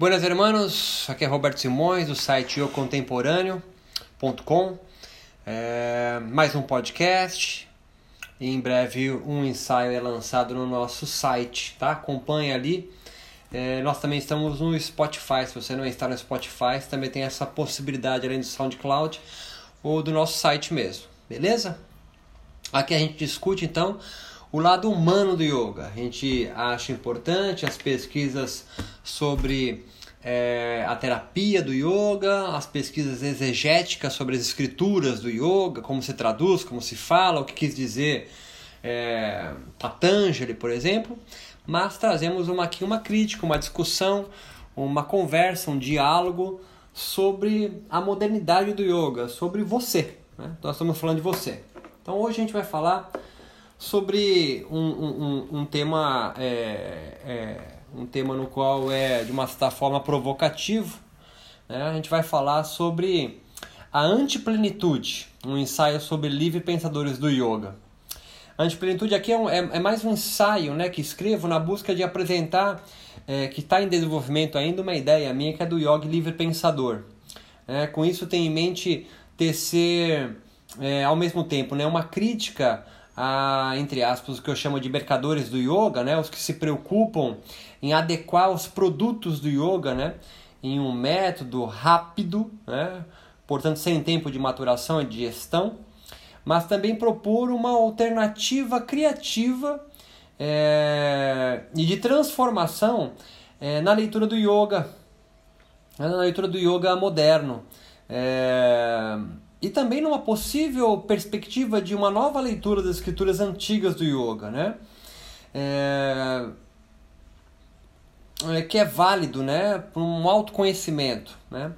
Buenas hermanos, aqui é Roberto Simões do site eucontemporâneo.com é, Mais um podcast em breve um ensaio é lançado no nosso site, tá? Acompanhe ali. É, nós também estamos no Spotify, se você não está no Spotify, também tem essa possibilidade além do SoundCloud ou do nosso site mesmo, beleza? Aqui a gente discute então o lado humano do yoga. A gente acha importante as pesquisas sobre é, a terapia do yoga, as pesquisas exegéticas sobre as escrituras do yoga, como se traduz, como se fala, o que quis dizer é, Patanjali, por exemplo. Mas trazemos uma, aqui uma crítica, uma discussão, uma conversa, um diálogo sobre a modernidade do yoga, sobre você. Né? Nós estamos falando de você. Então hoje a gente vai falar sobre um, um, um tema é, é, um tema no qual é de uma certa forma provocativo. Né? A gente vai falar sobre a antiplenitude, um ensaio sobre livre pensadores do yoga. A antiplenitude aqui é, um, é, é, mais um ensaio né, que escrevo na busca de apresentar, é, que está em desenvolvimento ainda, uma ideia minha que é do yoga livre pensador. É, com isso tem em mente tecer, é, ao mesmo tempo, né, uma crítica a, entre aspas, o que eu chamo de mercadores do yoga, né? Os que se preocupam em adequar os produtos do yoga, né? Em um método rápido, né? Portanto, sem tempo de maturação e de gestão, mas também propor uma alternativa criativa é, e de transformação é, na leitura do yoga, na leitura do yoga moderno. É, e também numa possível perspectiva de uma nova leitura das escrituras antigas do yoga, né? É... É, que é válido, né, para um autoconhecimento, né?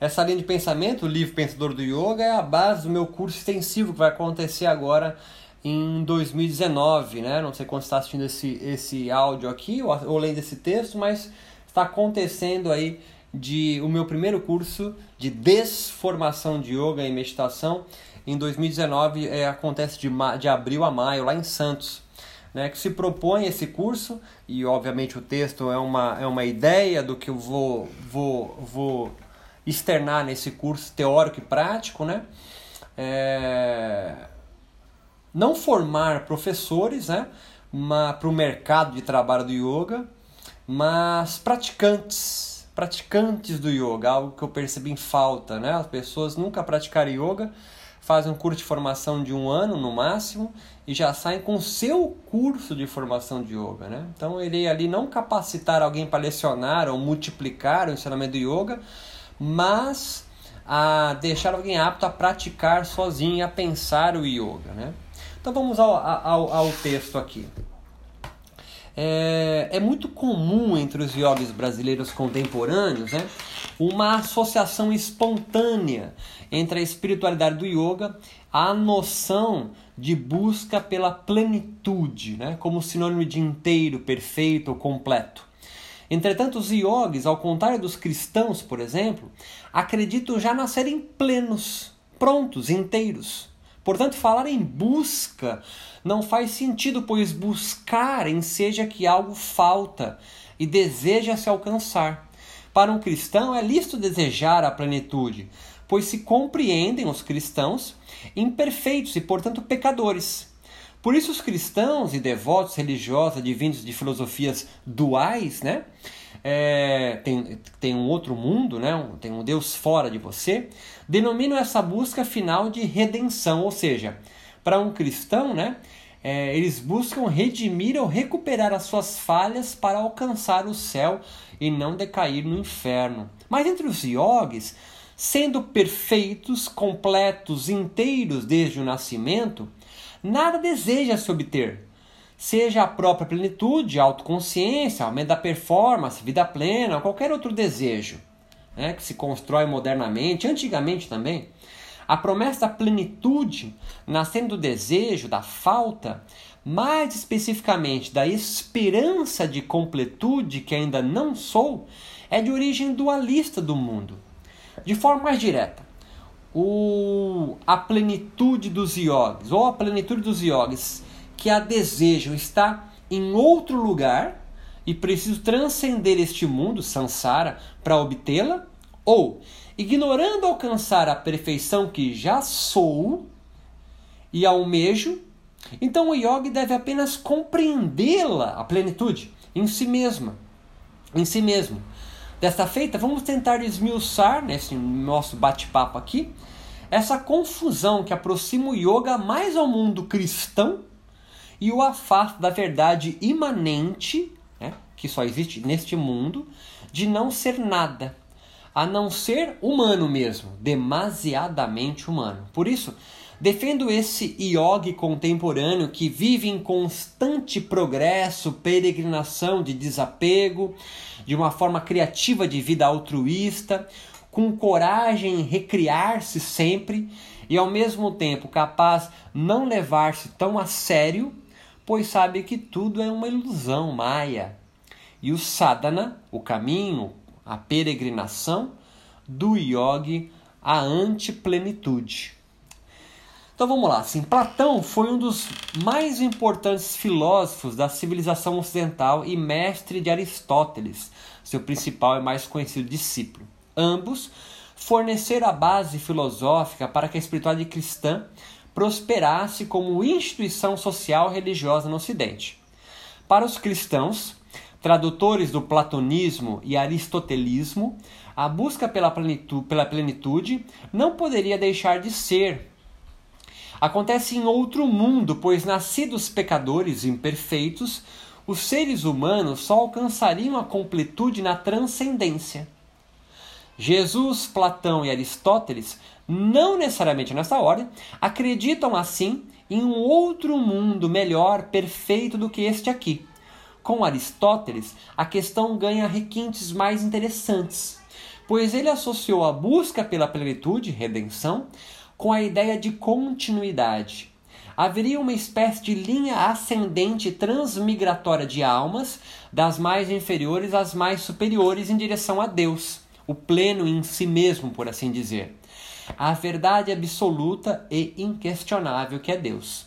Essa linha de pensamento, o livro Pensador do Yoga, é a base do meu curso extensivo que vai acontecer agora em 2019, né? Não sei quando está assistindo esse, esse áudio aqui ou, ou lendo esse texto, mas está acontecendo aí de o meu primeiro curso de desformação de yoga e meditação em 2019 é, acontece de, de abril a maio lá em Santos né, que se propõe esse curso e obviamente o texto é uma, é uma ideia do que eu vou, vou, vou externar nesse curso teórico e prático né é, não formar professores né para o mercado de trabalho do yoga mas praticantes praticantes do yoga, algo que eu percebi em falta, né? As pessoas nunca praticaram yoga, fazem um curso de formação de um ano no máximo e já saem com o seu curso de formação de yoga, né? Então ele ali não capacitar alguém para lecionar ou multiplicar o ensinamento do yoga, mas a deixar alguém apto a praticar sozinho, a pensar o yoga, né? Então vamos ao, ao, ao texto aqui. É, é muito comum entre os yogis brasileiros contemporâneos né, uma associação espontânea entre a espiritualidade do yoga, a noção de busca pela plenitude, né, como sinônimo de inteiro, perfeito ou completo. Entretanto, os yogis, ao contrário dos cristãos, por exemplo, acreditam já nascerem plenos, prontos, inteiros. Portanto, falar em busca não faz sentido, pois buscar enseja que algo falta e deseja se alcançar. Para um cristão é lícito desejar a plenitude, pois se compreendem os cristãos imperfeitos e, portanto, pecadores. Por isso, os cristãos e devotos religiosos advindos de filosofias duais, né? É, tem, tem um outro mundo, né? tem um Deus fora de você, denominam essa busca final de redenção, ou seja, para um cristão, né, é, eles buscam redimir ou recuperar as suas falhas para alcançar o céu e não decair no inferno. Mas entre os yogis, sendo perfeitos, completos, inteiros desde o nascimento, nada deseja se obter, seja a própria plenitude, autoconsciência, aumento da performance, vida plena, ou qualquer outro desejo né, que se constrói modernamente, antigamente também, a promessa da plenitude, nascendo do desejo, da falta, mais especificamente da esperança de completude que ainda não sou, é de origem dualista do mundo. De forma mais direta, o, a plenitude dos yogis, ou a plenitude dos yogis que a desejam está em outro lugar e preciso transcender este mundo, samsara, para obtê-la? Ou, ignorando alcançar a perfeição que já sou e almejo, então o yogi deve apenas compreendê-la, a plenitude, em si mesma, em si mesmo. Desta feita, vamos tentar esmiuçar nesse nosso bate-papo aqui essa confusão que aproxima o yoga mais ao mundo cristão e o afasta da verdade imanente, né, que só existe neste mundo, de não ser nada, a não ser humano mesmo, demasiadamente humano. Por isso, defendo esse yogi contemporâneo que vive em constante progresso, peregrinação de desapego, de uma forma criativa de vida altruísta, com coragem em recriar-se sempre e ao mesmo tempo capaz não levar-se tão a sério, pois sabe que tudo é uma ilusão maia. E o sadhana, o caminho, a peregrinação do yogi à antiplenitude. Então vamos lá, assim, Platão foi um dos mais importantes filósofos da civilização ocidental e mestre de Aristóteles, seu principal e mais conhecido discípulo. Ambos forneceram a base filosófica para que a espiritualidade cristã prosperasse como instituição social religiosa no Ocidente. Para os cristãos, tradutores do platonismo e aristotelismo, a busca pela plenitude, pela plenitude não poderia deixar de ser. Acontece em outro mundo, pois nascidos pecadores imperfeitos, os seres humanos só alcançariam a completude na transcendência. Jesus, Platão e Aristóteles, não necessariamente nessa ordem, acreditam assim em um outro mundo melhor, perfeito do que este aqui. Com Aristóteles, a questão ganha requintes mais interessantes, pois ele associou a busca pela plenitude, redenção, com a ideia de continuidade. Haveria uma espécie de linha ascendente transmigratória de almas, das mais inferiores às mais superiores, em direção a Deus o pleno em si mesmo, por assim dizer. A verdade absoluta e inquestionável que é Deus.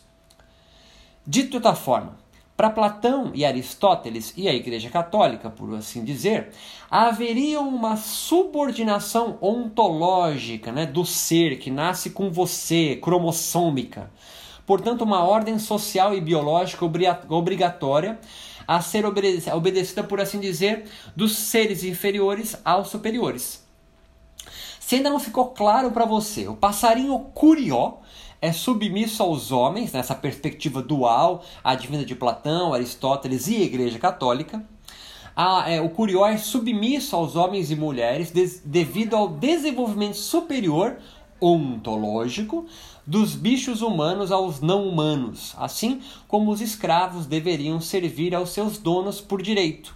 Dito de outra forma, para Platão e Aristóteles e a Igreja Católica, por assim dizer, haveria uma subordinação ontológica né, do ser que nasce com você, cromossômica. Portanto, uma ordem social e biológica obrigatória a ser obedecida, por assim dizer, dos seres inferiores aos superiores. Se ainda não ficou claro para você, o passarinho curió é submisso aos homens, nessa perspectiva dual, a divina de Platão, Aristóteles e a Igreja Católica. A, é, o curió é submisso aos homens e mulheres des, devido ao desenvolvimento superior ontológico dos bichos humanos aos não humanos, assim como os escravos deveriam servir aos seus donos por direito.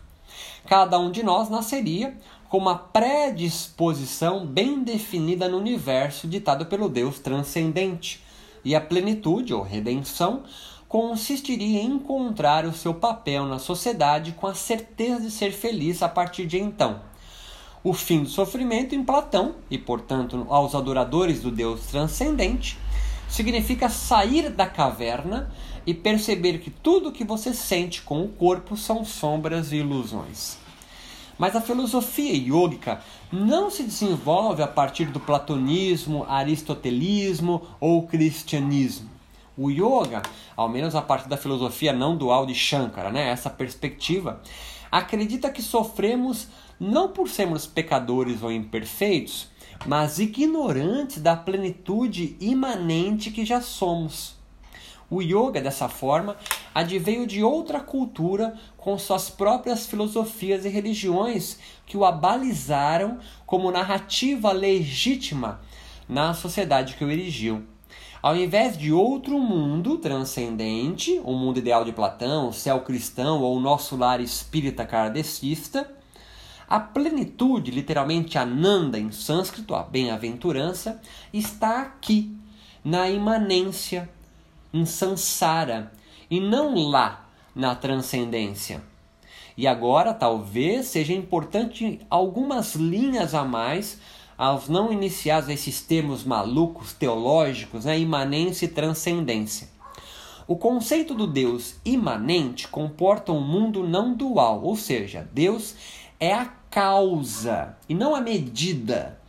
Cada um de nós nasceria com uma predisposição bem definida no universo ditado pelo Deus transcendente, e a plenitude ou redenção consistiria em encontrar o seu papel na sociedade com a certeza de ser feliz a partir de então. O fim do sofrimento em Platão, e portanto aos adoradores do Deus transcendente, significa sair da caverna e perceber que tudo que você sente com o corpo são sombras e ilusões. Mas a filosofia yógica não se desenvolve a partir do platonismo, aristotelismo ou cristianismo. O yoga, ao menos a partir da filosofia não dual de Shankara, né, essa perspectiva, acredita que sofremos não por sermos pecadores ou imperfeitos, mas ignorantes da plenitude imanente que já somos. O yoga, dessa forma, adveio de outra cultura com suas próprias filosofias e religiões que o abalizaram como narrativa legítima na sociedade que o erigiu. Ao invés de outro mundo transcendente, o mundo ideal de Platão, o céu cristão ou o nosso lar espírita kardecista, a plenitude, literalmente Ananda em sânscrito, a bem-aventurança, está aqui, na imanência, em samsara, e não lá, na transcendência. E agora talvez seja importante algumas linhas a mais aos não iniciados esses termos malucos teológicos, né, imanência e transcendência. O conceito do Deus imanente comporta um mundo não dual, ou seja, Deus é a causa e não a medida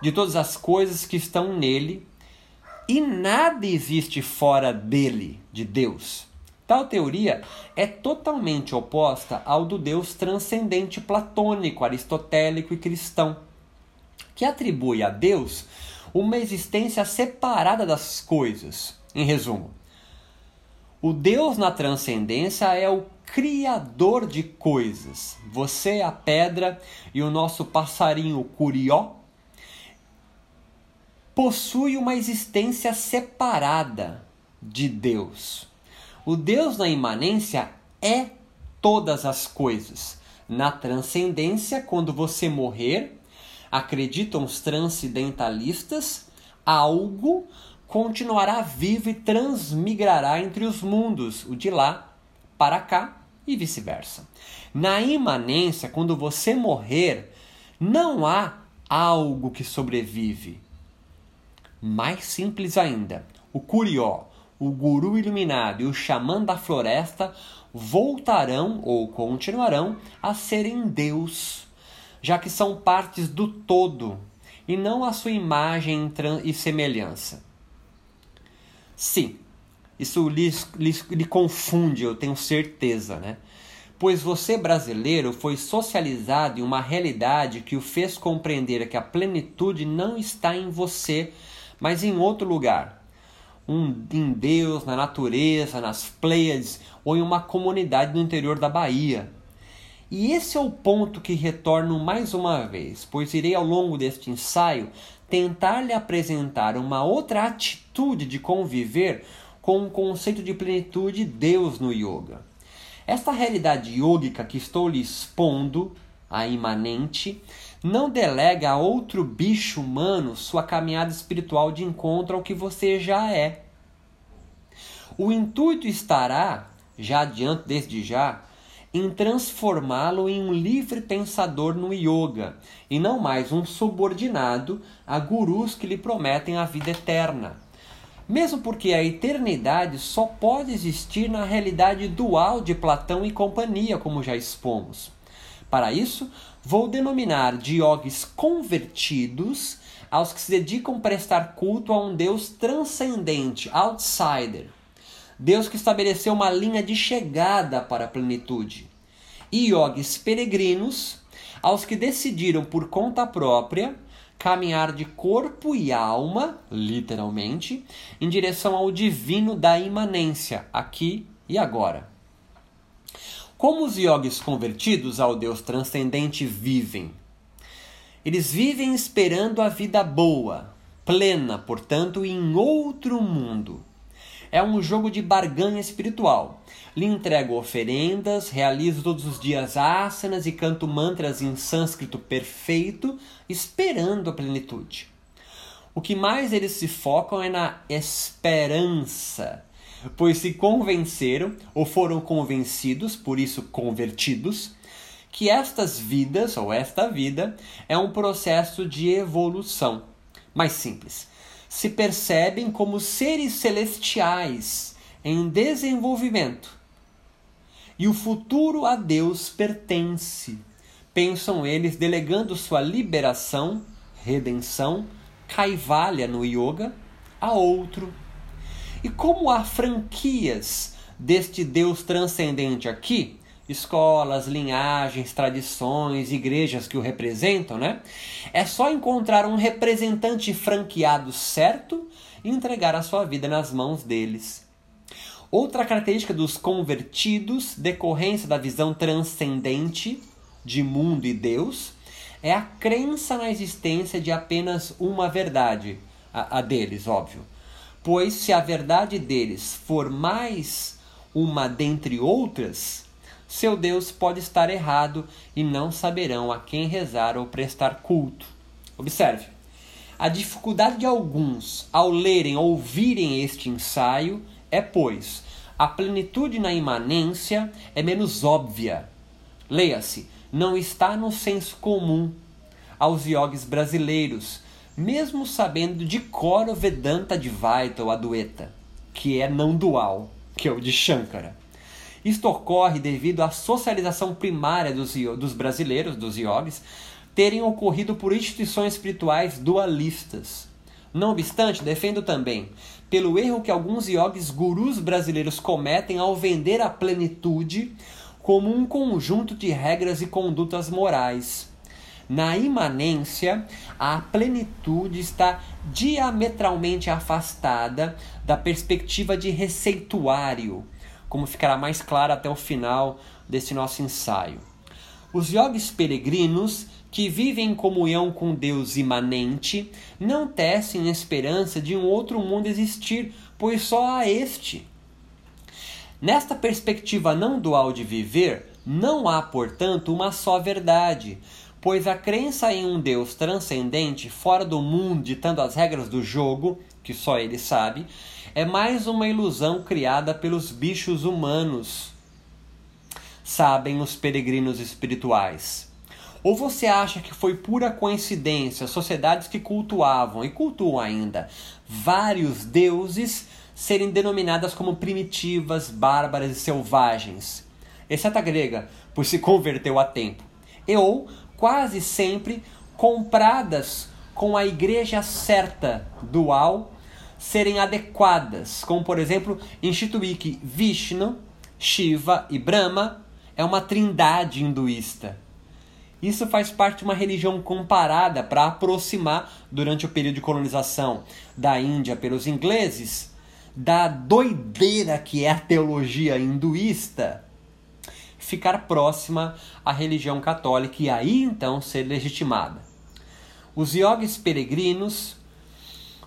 de todas as coisas que estão nele e nada existe fora dele, de Deus. Tal teoria é totalmente oposta ao do Deus transcendente platônico, aristotélico e cristão, que atribui a Deus uma existência separada das coisas. Em resumo, o Deus na transcendência é o criador de coisas. Você, a pedra e o nosso passarinho curió possui uma existência separada de Deus. O Deus na imanência é todas as coisas. Na transcendência, quando você morrer, acreditam os transcendentalistas, algo continuará vivo e transmigrará entre os mundos, o de lá para cá e vice-versa. Na imanência, quando você morrer, não há algo que sobrevive. Mais simples ainda, o curió, o guru iluminado e o xamã da floresta voltarão ou continuarão a serem Deus, já que são partes do todo e não a sua imagem e semelhança. Sim, isso lhe, lhe, lhe confunde, eu tenho certeza, né? Pois você, brasileiro, foi socializado em uma realidade que o fez compreender que a plenitude não está em você, mas em outro lugar. Um, em Deus, na natureza, nas Pleiades ou em uma comunidade no interior da Bahia. E esse é o ponto que retorno mais uma vez, pois irei ao longo deste ensaio tentar lhe apresentar uma outra atitude de conviver com o conceito de plenitude de Deus no yoga. Esta realidade yógica que estou lhe expondo, a imanente, não delega a outro bicho humano sua caminhada espiritual de encontro ao que você já é. O intuito estará, já adianto desde já, em transformá-lo em um livre pensador no yoga e não mais um subordinado a gurus que lhe prometem a vida eterna. Mesmo porque a eternidade só pode existir na realidade dual de Platão e companhia, como já expomos. Para isso, vou denominar de yogis convertidos aos que se dedicam a prestar culto a um Deus transcendente, outsider, Deus que estabeleceu uma linha de chegada para a plenitude. E yogis peregrinos, aos que decidiram por conta própria caminhar de corpo e alma, literalmente, em direção ao divino da imanência, aqui e agora. Como os yogis convertidos ao Deus transcendente vivem? Eles vivem esperando a vida boa, plena, portanto, em outro mundo é um jogo de barganha espiritual. Lhe entrego oferendas, realizo todos os dias asanas e canto mantras em sânscrito perfeito, esperando a plenitude. O que mais eles se focam é na esperança, pois se convenceram ou foram convencidos, por isso convertidos, que estas vidas ou esta vida é um processo de evolução. Mais simples se percebem como seres celestiais em desenvolvimento. E o futuro a Deus pertence. Pensam eles delegando sua liberação, redenção, caivalha no yoga a outro. E como há franquias deste Deus transcendente aqui, escolas, linhagens, tradições, igrejas que o representam, né? É só encontrar um representante franqueado certo e entregar a sua vida nas mãos deles. Outra característica dos convertidos, decorrência da visão transcendente de mundo e Deus, é a crença na existência de apenas uma verdade, a, a deles, óbvio. Pois se a verdade deles for mais uma dentre outras, seu Deus pode estar errado e não saberão a quem rezar ou prestar culto. Observe: a dificuldade de alguns ao lerem ou ouvirem este ensaio é, pois, a plenitude na imanência é menos óbvia. Leia-se, não está no senso comum aos iogues brasileiros, mesmo sabendo de cor o Vedanta Advaita ou Adueta, que é não dual. que é o de Shankara. Isto ocorre devido à socialização primária dos, dos brasileiros, dos yogis, terem ocorrido por instituições espirituais dualistas. Não obstante, defendo também pelo erro que alguns yogis gurus brasileiros cometem ao vender a plenitude como um conjunto de regras e condutas morais. Na imanência, a plenitude está diametralmente afastada da perspectiva de receituário, como ficará mais claro até o final desse nosso ensaio. Os yogis peregrinos que vivem em comunhão com Deus imanente não tecem esperança de um outro mundo existir, pois só há este. Nesta perspectiva não dual de viver, não há, portanto, uma só verdade, pois a crença em um Deus transcendente, fora do mundo, ditando as regras do jogo, que só ele sabe, é mais uma ilusão criada pelos bichos humanos, sabem os peregrinos espirituais. Ou você acha que foi pura coincidência sociedades que cultuavam e cultuam ainda vários deuses serem denominadas como primitivas, bárbaras e selvagens, exceto a grega, pois se converteu a tempo, e ou quase sempre compradas com a igreja certa, dual, serem adequadas, como por exemplo instituir que Vishnu, Shiva e Brahma é uma trindade hinduísta. Isso faz parte de uma religião comparada para aproximar, durante o período de colonização da Índia pelos ingleses, da doideira que é a teologia hinduísta, ficar próxima à religião católica e aí então ser legitimada. Os yogis peregrinos,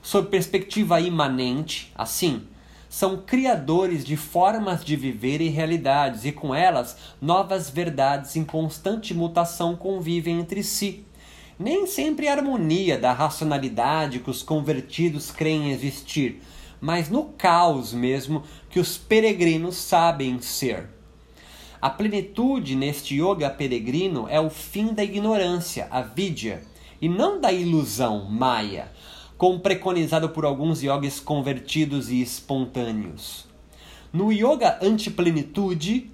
sob perspectiva imanente, assim, são criadores de formas de viver e realidades, e com elas novas verdades em constante mutação convivem entre si. Nem sempre a harmonia da racionalidade que os convertidos creem existir, mas no caos mesmo que os peregrinos sabem ser. A plenitude neste yoga peregrino é o fim da ignorância, a vidya, e não da ilusão, maya como preconizado por alguns yogis convertidos e espontâneos. No yoga antiplenitude,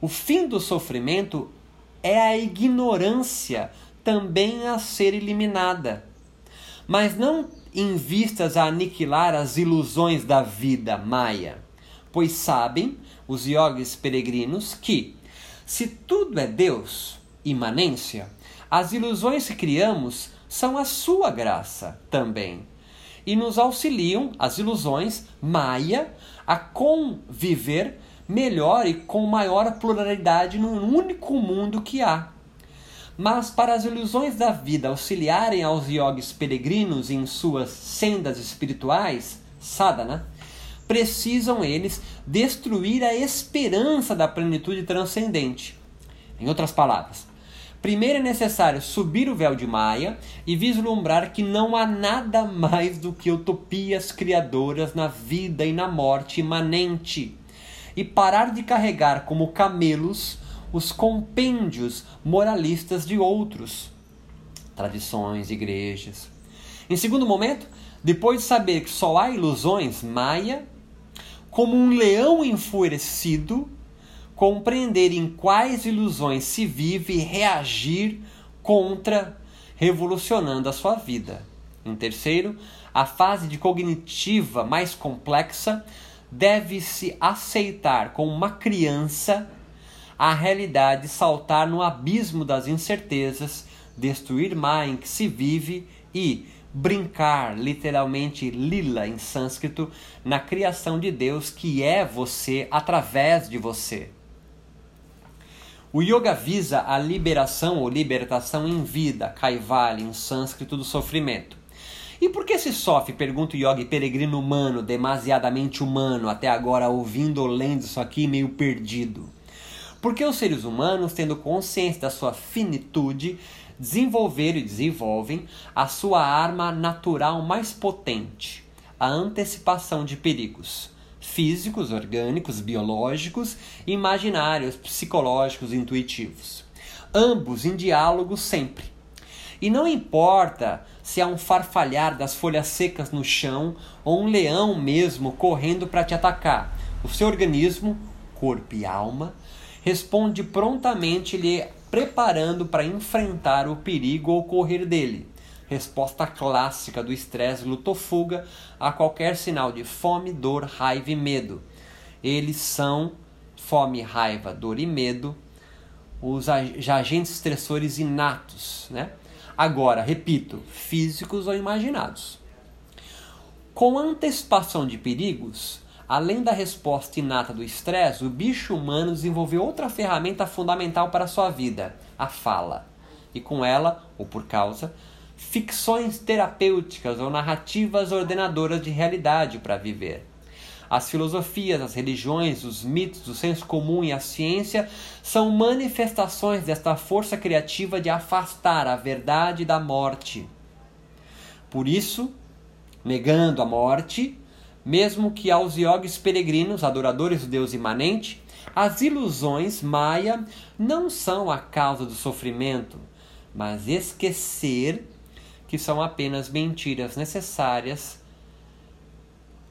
o fim do sofrimento é a ignorância também a ser eliminada, mas não em vistas a aniquilar as ilusões da vida maia, pois sabem os yogis peregrinos que, se tudo é Deus, imanência, as ilusões que criamos são a sua graça também. E nos auxiliam as ilusões Maia a conviver melhor e com maior pluralidade no único mundo que há. Mas para as ilusões da vida auxiliarem aos yogis peregrinos em suas sendas espirituais, sadhana, precisam eles destruir a esperança da plenitude transcendente. Em outras palavras, Primeiro é necessário subir o véu de Maia e vislumbrar que não há nada mais do que utopias criadoras na vida e na morte imanente, e parar de carregar como camelos os compêndios moralistas de outros, tradições, igrejas. Em segundo momento, depois de saber que só há ilusões, Maia, como um leão enfurecido, compreender em quais ilusões se vive e reagir contra, revolucionando a sua vida. Em terceiro, a fase de cognitiva mais complexa deve-se aceitar como uma criança a realidade saltar no abismo das incertezas, destruir má em que se vive e brincar, literalmente lila em sânscrito, na criação de Deus que é você através de você. O yoga visa a liberação ou libertação em vida, kaivalya, em sânscrito do sofrimento. E por que se sofre? Pergunta o yogi peregrino humano, demasiadamente humano, até agora ouvindo ou lendo isso aqui meio perdido. Porque os seres humanos, tendo consciência da sua finitude, desenvolveram e desenvolvem a sua arma natural mais potente, a antecipação de perigos físicos, orgânicos, biológicos, imaginários, psicológicos, intuitivos. Ambos em diálogo sempre. E não importa se há um farfalhar das folhas secas no chão ou um leão mesmo correndo para te atacar. O seu organismo, corpo e alma, responde prontamente lhe preparando para enfrentar o perigo ou correr dele. Resposta clássica do estresse luto-fuga a qualquer sinal de fome, dor, raiva e medo. Eles são fome, raiva, dor e medo, os agentes estressores inatos, né? Agora, repito, físicos ou imaginados. Com antecipação de perigos, além da resposta inata do estresse, o bicho humano desenvolveu outra ferramenta fundamental para a sua vida, a fala. E com ela, ou por causa, ficções terapêuticas ou narrativas ordenadoras de realidade para viver. As filosofias, as religiões, os mitos, o senso comum e a ciência são manifestações desta força criativa de afastar a verdade da morte. Por isso, negando a morte, mesmo que aos yogis peregrinos, adoradores do Deus imanente, as ilusões Maya não são a causa do sofrimento, mas esquecer que são apenas mentiras necessárias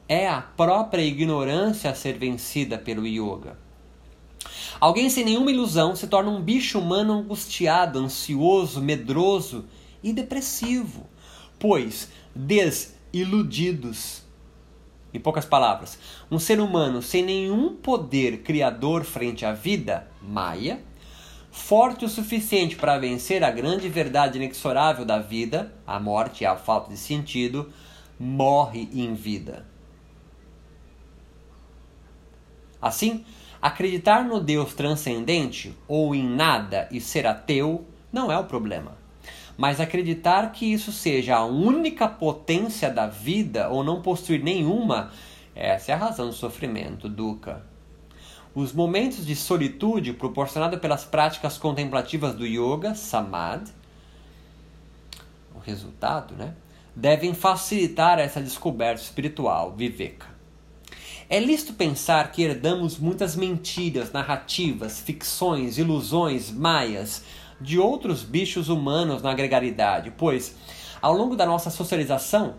é a própria ignorância a ser vencida pelo yoga. Alguém sem nenhuma ilusão se torna um bicho humano angustiado, ansioso, medroso e depressivo, pois des iludidos. Em poucas palavras, um ser humano sem nenhum poder criador frente à vida, Maia, forte o suficiente para vencer a grande verdade inexorável da vida, a morte e a falta de sentido, morre em vida. Assim, acreditar no Deus transcendente ou em nada e ser ateu não é o problema. Mas acreditar que isso seja a única potência da vida ou não possuir nenhuma, essa é a razão do sofrimento, Dukkha. Os momentos de solitude proporcionados pelas práticas contemplativas do yoga, samadhi, o resultado, né, devem facilitar essa descoberta espiritual, viveka. É lícito pensar que herdamos muitas mentiras, narrativas, ficções, ilusões, maias, de outros bichos humanos na gregaridade, pois, ao longo da nossa socialização,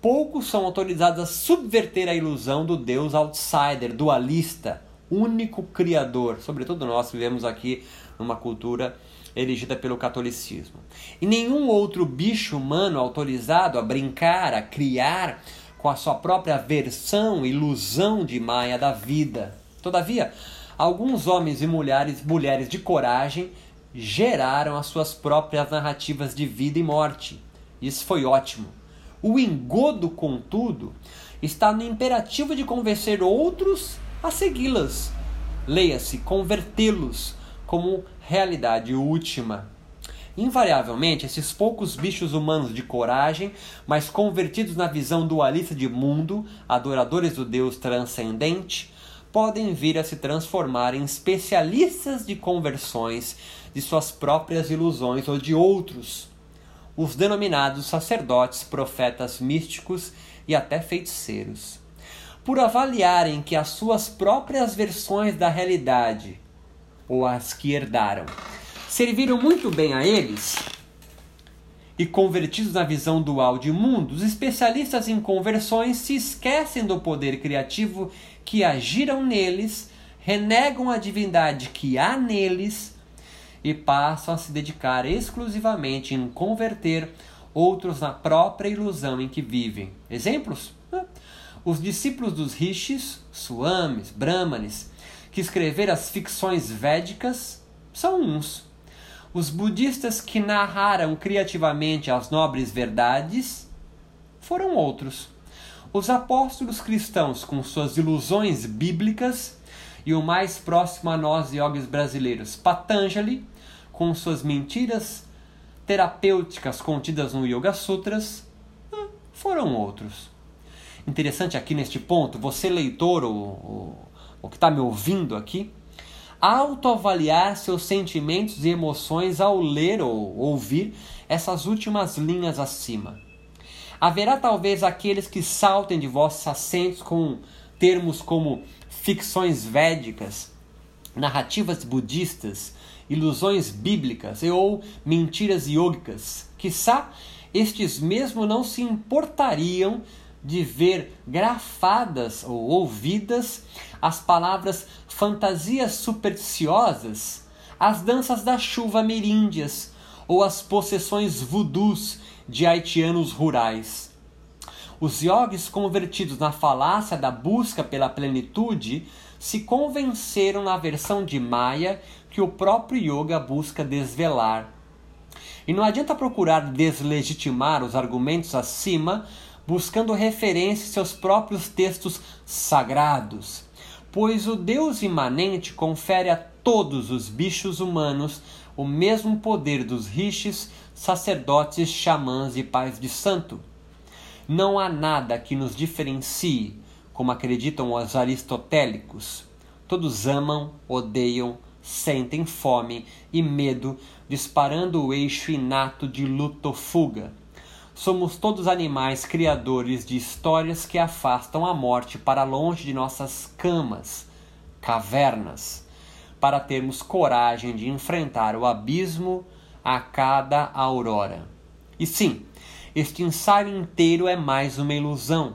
poucos são autorizados a subverter a ilusão do Deus outsider, dualista, único criador. Sobretudo nós vivemos aqui numa cultura elegida pelo catolicismo. E nenhum outro bicho humano autorizado a brincar, a criar com a sua própria versão, ilusão de Maia da vida. Todavia, alguns homens e mulheres, mulheres de coragem geraram as suas próprias narrativas de vida e morte. Isso foi ótimo. O engodo, contudo, está no imperativo de convencer outros a segui-las. Leia-se, convertê-los como realidade última. Invariavelmente, esses poucos bichos humanos de coragem, mas convertidos na visão dualista de mundo, adoradores do Deus transcendente, podem vir a se transformar em especialistas de conversões de suas próprias ilusões ou de outros, os denominados sacerdotes, profetas místicos e até feiticeiros. Por avaliarem que as suas próprias versões da realidade, ou as que herdaram, serviram muito bem a eles, e convertidos na visão dual de mundo, os especialistas em conversões se esquecem do poder criativo que agiram neles, renegam a divindade que há neles e passam a se dedicar exclusivamente em converter outros na própria ilusão em que vivem. Exemplos? Os discípulos dos rishis, suamis, brahmanes, que escreveram as ficções védicas, são uns. Os budistas que narraram criativamente as nobres verdades foram outros. Os apóstolos cristãos, com suas ilusões bíblicas, e o mais próximo a nós yogis brasileiros, Patanjali, com suas mentiras terapêuticas contidas no Yoga Sutras, foram outros. Interessante aqui neste ponto, você leitor ou, ou, ou que está me ouvindo aqui, autoavaliar seus sentimentos e emoções ao ler ou ouvir essas últimas linhas acima. Haverá talvez aqueles que saltem de vossos assentos com termos como ficções védicas, narrativas budistas, ilusões bíblicas e ou mentiras iógicas. Quissá estes mesmo não se importariam de ver grafadas ou ouvidas as palavras fantasias supersticiosas, as danças da chuva ameríndias ou as possessões voodoos de haitianos rurais. Os yogis convertidos na falácia da busca pela plenitude se convenceram na versão de Maya que o próprio yoga busca desvelar. E não adianta procurar deslegitimar os argumentos acima buscando referência em seus próprios textos sagrados, pois o Deus imanente confere a todos os bichos humanos o mesmo poder dos rishis, sacerdotes, xamãs e pais de santo. Não há nada que nos diferencie como acreditam os aristotélicos. Todos amam, odeiam, sentem fome e medo, disparando o eixo inato de luta ou fuga. Somos todos animais criadores de histórias que afastam a morte para longe de nossas camas, cavernas, para termos coragem de enfrentar o abismo a cada aurora. E sim, este ensaio inteiro é mais uma ilusão.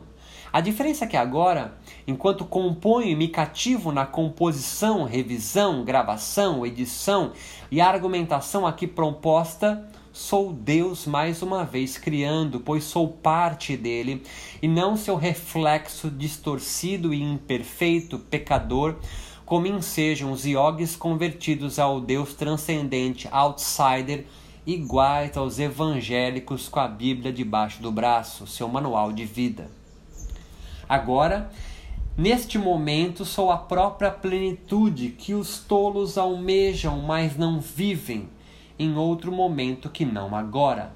A diferença é que agora, enquanto componho e me cativo na composição, revisão, gravação, edição e argumentação aqui proposta, sou Deus mais uma vez criando, pois sou parte dele e não seu reflexo distorcido e imperfeito, pecador, como ensejam os iogues convertidos ao Deus transcendente, outsider, iguais aos evangélicos com a Bíblia debaixo do braço, seu manual de vida. Agora, neste momento, sou a própria plenitude que os tolos almejam, mas não vivem em outro momento que não agora.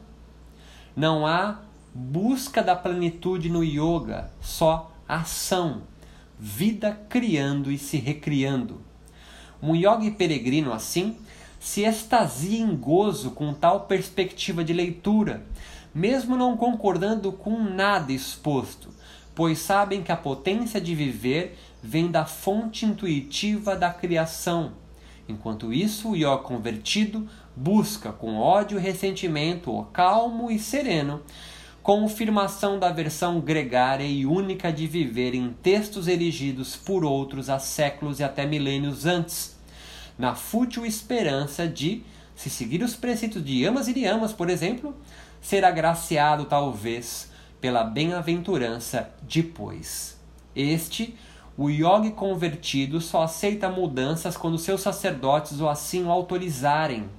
Não há busca da plenitude no yoga, só ação, vida criando e se recriando. Um yogi peregrino assim se extasia em gozo com tal perspectiva de leitura, mesmo não concordando com nada exposto, pois sabem que a potência de viver vem da fonte intuitiva da criação. Enquanto isso, o Ió convertido busca com ódio e ressentimento o calmo e sereno, confirmação da versão gregária e única de viver em textos erigidos por outros há séculos e até milênios antes, na fútil esperança de, se seguir os preceitos de Yamas e Yamas, por exemplo, ser agraciado talvez pela bem-aventurança depois. Este, o yogi convertido, só aceita mudanças quando seus sacerdotes o assim o autorizarem,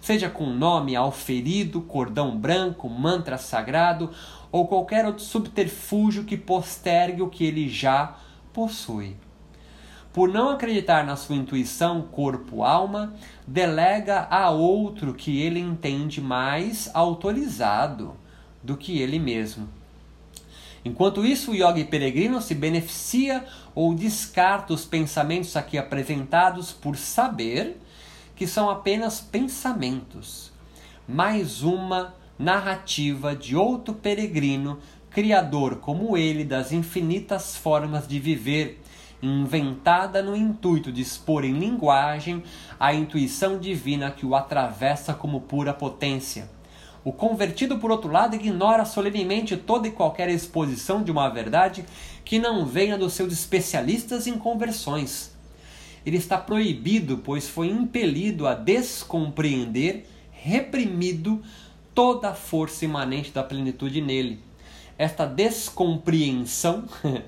seja com nome auferido, cordão branco, mantra sagrado ou qualquer outro subterfúgio que postergue o que ele já possui. Por não acreditar na sua intuição corpo-alma, delega a outro que ele entende mais autorizado do que ele mesmo. Enquanto isso, o yogi peregrino se beneficia ou descarta os pensamentos aqui apresentados por saber que são apenas pensamentos. Mais uma narrativa de outro peregrino, criador como ele das infinitas formas de viver, inventada no intuito de expor em linguagem a intuição divina que o atravessa como pura potência. O convertido, por outro lado, ignora solenemente toda e qualquer exposição de uma verdade que não venha dos seus especialistas em conversões. Ele está proibido, pois foi impelido a descompreender, reprimido toda a força imanente da plenitude nele. Esta descompreensão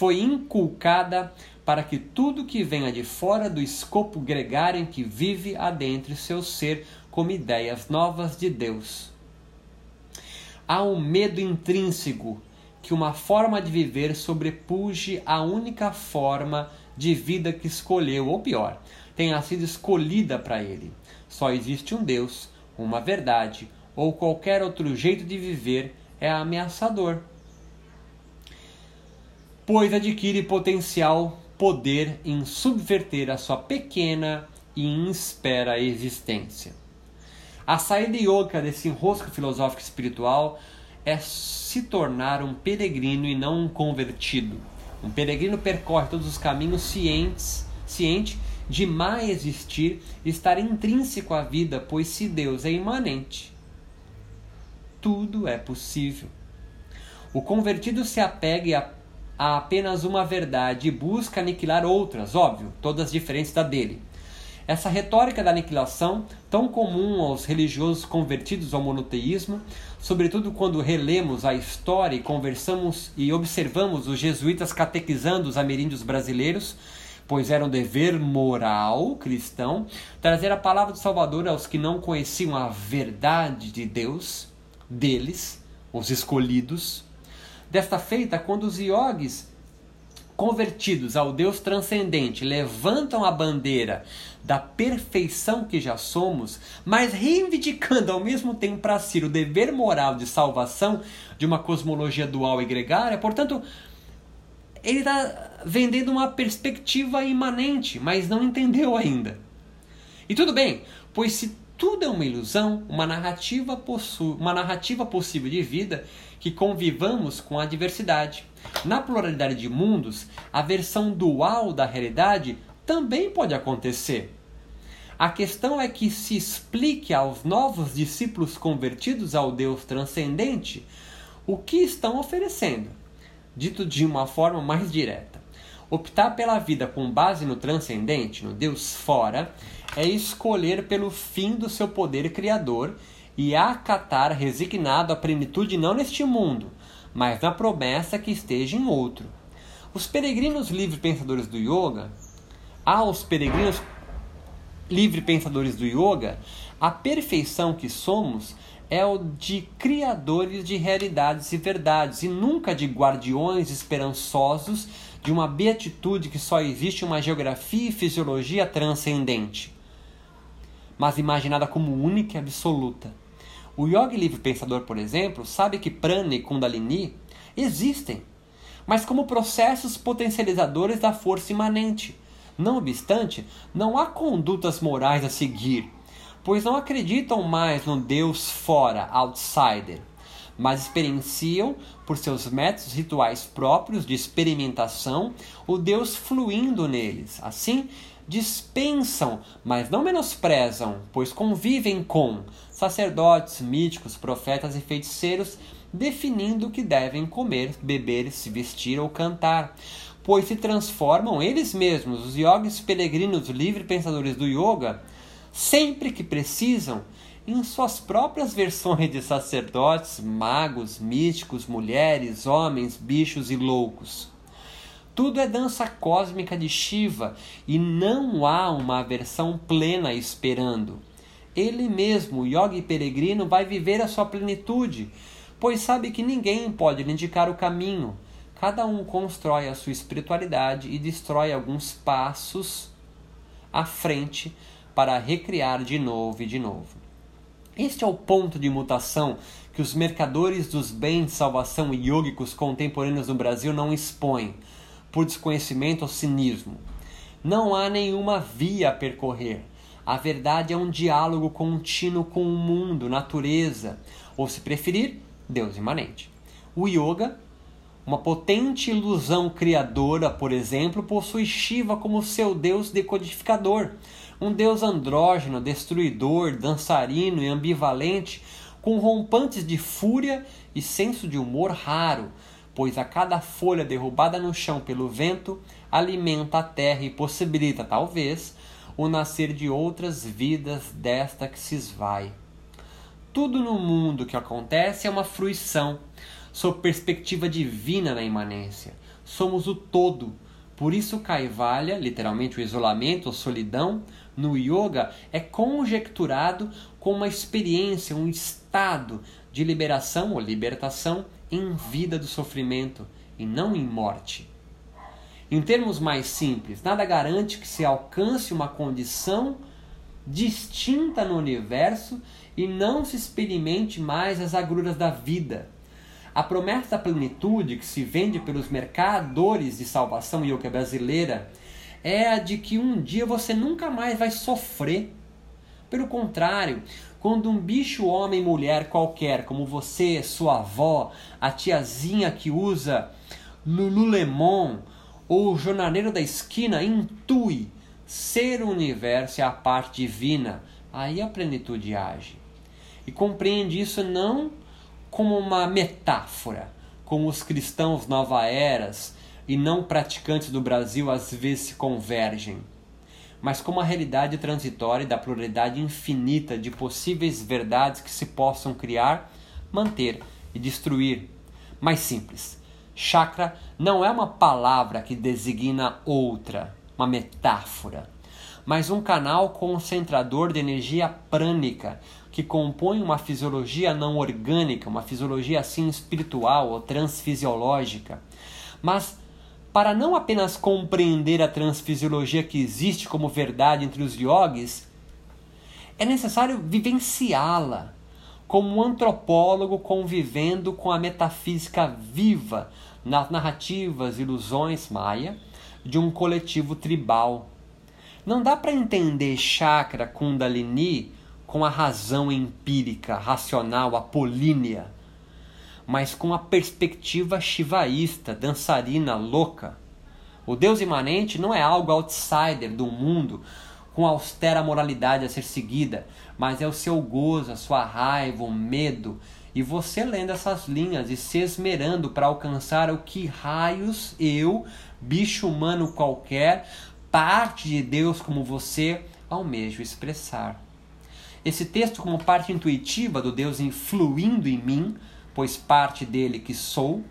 foi inculcada para que tudo que venha de fora do escopo gregário em que vive adentre seu ser como ideias novas de Deus. Há um medo intrínseco que uma forma de viver sobrepuje a única forma de vida que escolheu, ou pior, tenha sido escolhida para ele. Só existe um Deus, uma verdade, ou qualquer outro jeito de viver é ameaçador. Pois adquire potencial poder em subverter a sua pequena e inspera existência. A saída yoga desse enrosco filosófico espiritual é se tornar um peregrino e não um convertido. Um peregrino percorre todos os caminhos cientes, ciente de mais existir e estar intrínseco à vida, pois se Deus é imanente, tudo é possível. O convertido se apega a, a apenas uma verdade e busca aniquilar outras, óbvio, todas diferentes da dele. Essa retórica da aniquilação, tão comum aos religiosos convertidos ao monoteísmo, sobretudo quando relemos a história e conversamos e observamos os jesuítas catequizando os ameríndios brasileiros, pois era um dever moral cristão trazer a palavra do Salvador aos que não conheciam a verdade de Deus, deles, os escolhidos. Desta feita, quando os iogues convertidos ao Deus transcendente levantam a bandeira da perfeição que já somos, mas reivindicando ao mesmo tempo para si o dever moral de salvação de uma cosmologia dual e gregária, portanto, ele está vendendo uma perspectiva imanente, mas não entendeu ainda. E tudo bem, pois se tudo é uma ilusão, uma narrativa, possu uma narrativa possível de vida, que convivamos com a diversidade. Na pluralidade de mundos, a versão dual da realidade também pode acontecer. A questão é que se explique aos novos discípulos convertidos ao Deus transcendente o que estão oferecendo. Dito de uma forma mais direta, optar pela vida com base no transcendente, no Deus fora, é escolher pelo fim do seu poder criador e acatar resignado a plenitude não neste mundo, mas na promessa que esteja em outro. Os peregrinos livre pensadores do yoga, aos peregrinos livre pensadores do yoga, a perfeição que somos é o de criadores de realidades e verdades, e nunca de guardiões esperançosos de uma beatitude que só existe uma geografia e fisiologia transcendente, mas imaginada como única e absoluta. O yogi livre pensador, por exemplo, sabe que prana e kundalini existem, mas como processos potencializadores da força imanente. Não obstante, não há condutas morais a seguir, pois não acreditam mais no Deus fora, outsider, mas experienciam, por seus métodos rituais próprios de experimentação, o Deus fluindo neles. Assim, dispensam, mas não menosprezam, pois convivem com sacerdotes, míticos, profetas e feiticeiros, definindo o que devem comer, beber, se vestir ou cantar, pois se transformam eles mesmos, os yogis peregrinos livre pensadores do yoga, sempre que precisam, em suas próprias versões de sacerdotes, magos, místicos, mulheres, homens, bichos e loucos. Tudo é dança cósmica de Shiva e não há uma versão plena esperando. Ele mesmo, yogi peregrino, vai viver a sua plenitude, pois sabe que ninguém pode lhe indicar o caminho. Cada um constrói a sua espiritualidade e destrói alguns passos à frente para recriar de novo e de novo. Este é o ponto de mutação que os mercadores dos bens de salvação e yogicos contemporâneos no Brasil não expõem por desconhecimento ou cinismo. Não há nenhuma via a percorrer. A verdade é um diálogo contínuo com o mundo, natureza, ou se preferir, Deus imanente. O yoga, uma potente ilusão criadora, por exemplo, possui Shiva como seu deus decodificador, um deus andrógeno, destruidor, dançarino e ambivalente, com rompantes de fúria e senso de humor raro, pois a cada folha derrubada no chão pelo vento alimenta a terra e possibilita, talvez, o nascer de outras vidas desta que se esvai. Tudo no mundo que acontece é uma fruição, sob perspectiva divina na imanência. Somos o todo. Por isso, Kaivalya, literalmente o isolamento ou solidão, no yoga é conjecturado como uma experiência, um estado de liberação ou libertação em vida do sofrimento e não em morte. Em termos mais simples, nada garante que se alcance uma condição distinta no universo e não se experimente mais as agruras da vida. A promessa da plenitude que se vende pelos mercadores de salvação yoga brasileira é a de que um dia você nunca mais vai sofrer. Pelo contrário, quando um bicho homem mulher qualquer, como você, sua avó, a tiazinha que usa Lululemon o jornaleiro da esquina intui ser o universo e a parte divina, aí a plenitude age. E compreende isso não como uma metáfora, como os cristãos nova eras e não praticantes do Brasil às vezes se convergem, mas como a realidade transitória da pluralidade infinita de possíveis verdades que se possam criar, manter e destruir. Mais simples. Chakra não é uma palavra que designa outra, uma metáfora, mas um canal concentrador de energia prânica que compõe uma fisiologia não orgânica, uma fisiologia assim espiritual ou transfisiológica. Mas para não apenas compreender a transfisiologia que existe como verdade entre os yogis, é necessário vivenciá-la como um antropólogo convivendo com a metafísica viva nas narrativas ilusões maia de um coletivo tribal. Não dá para entender chakra kundalini com a razão empírica, racional, apolínea, mas com a perspectiva shivaísta, dançarina, louca. O Deus imanente não é algo outsider do mundo com austera moralidade a ser seguida, mas é o seu gozo, a sua raiva, o medo, e você lendo essas linhas e se esmerando para alcançar o que raios eu, bicho humano qualquer, parte de Deus como você, almejo expressar. Esse texto, como parte intuitiva do Deus influindo em mim, pois parte dele que sou,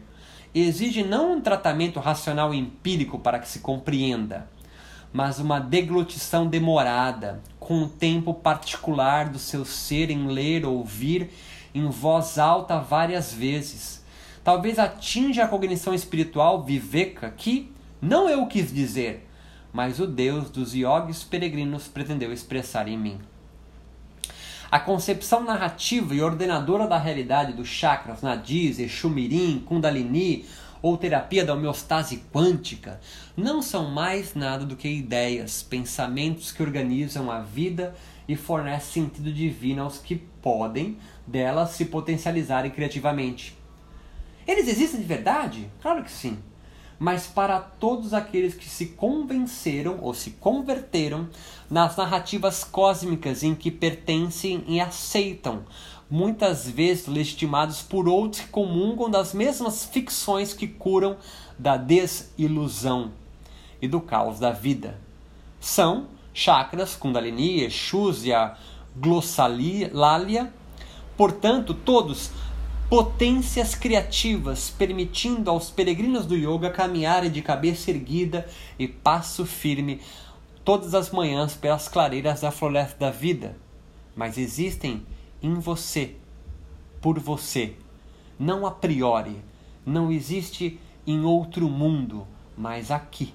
exige não um tratamento racional empírico para que se compreenda, mas uma deglutição demorada, com um tempo particular do seu ser em ler, ouvir em voz alta várias vezes. Talvez atinja a cognição espiritual viveka que não eu quis dizer, mas o Deus dos yogis peregrinos pretendeu expressar em mim. A concepção narrativa e ordenadora da realidade dos chakras, nadis, Exumirim, Kundalini ou terapia da homeostase quântica não são mais nada do que ideias, pensamentos que organizam a vida e fornecem sentido divino aos que podem delas se potencializarem criativamente. Eles existem de verdade? Claro que sim mas para todos aqueles que se convenceram ou se converteram nas narrativas cósmicas em que pertencem e aceitam, muitas vezes legitimados por outros que comungam das mesmas ficções que curam da desilusão e do caos da vida. São chakras, Kundalini, Exus e a Glossalalia, portanto, todos potências criativas, permitindo aos peregrinos do yoga caminharem de cabeça erguida e passo firme todas as manhãs pelas clareiras da floresta da vida. Mas existem em você, por você, não a priori, não existe em outro mundo, mas aqui.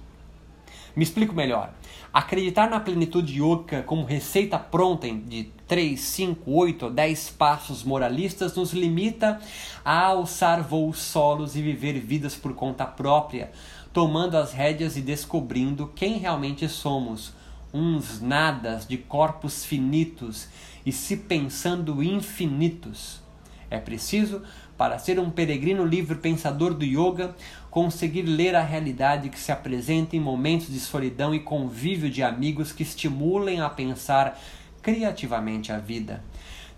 Me explico melhor. Acreditar na plenitude yoga como receita pronta de 3, 5, 8 ou 10 passos moralistas nos limita a alçar voos solos e viver vidas por conta própria, tomando as rédeas e descobrindo quem realmente somos, uns nadas de corpos finitos e se pensando infinitos. É preciso, para ser um peregrino livre pensador do yoga, conseguir ler a realidade que se apresenta em momentos de solidão e convívio de amigos que estimulem a pensar criativamente a vida.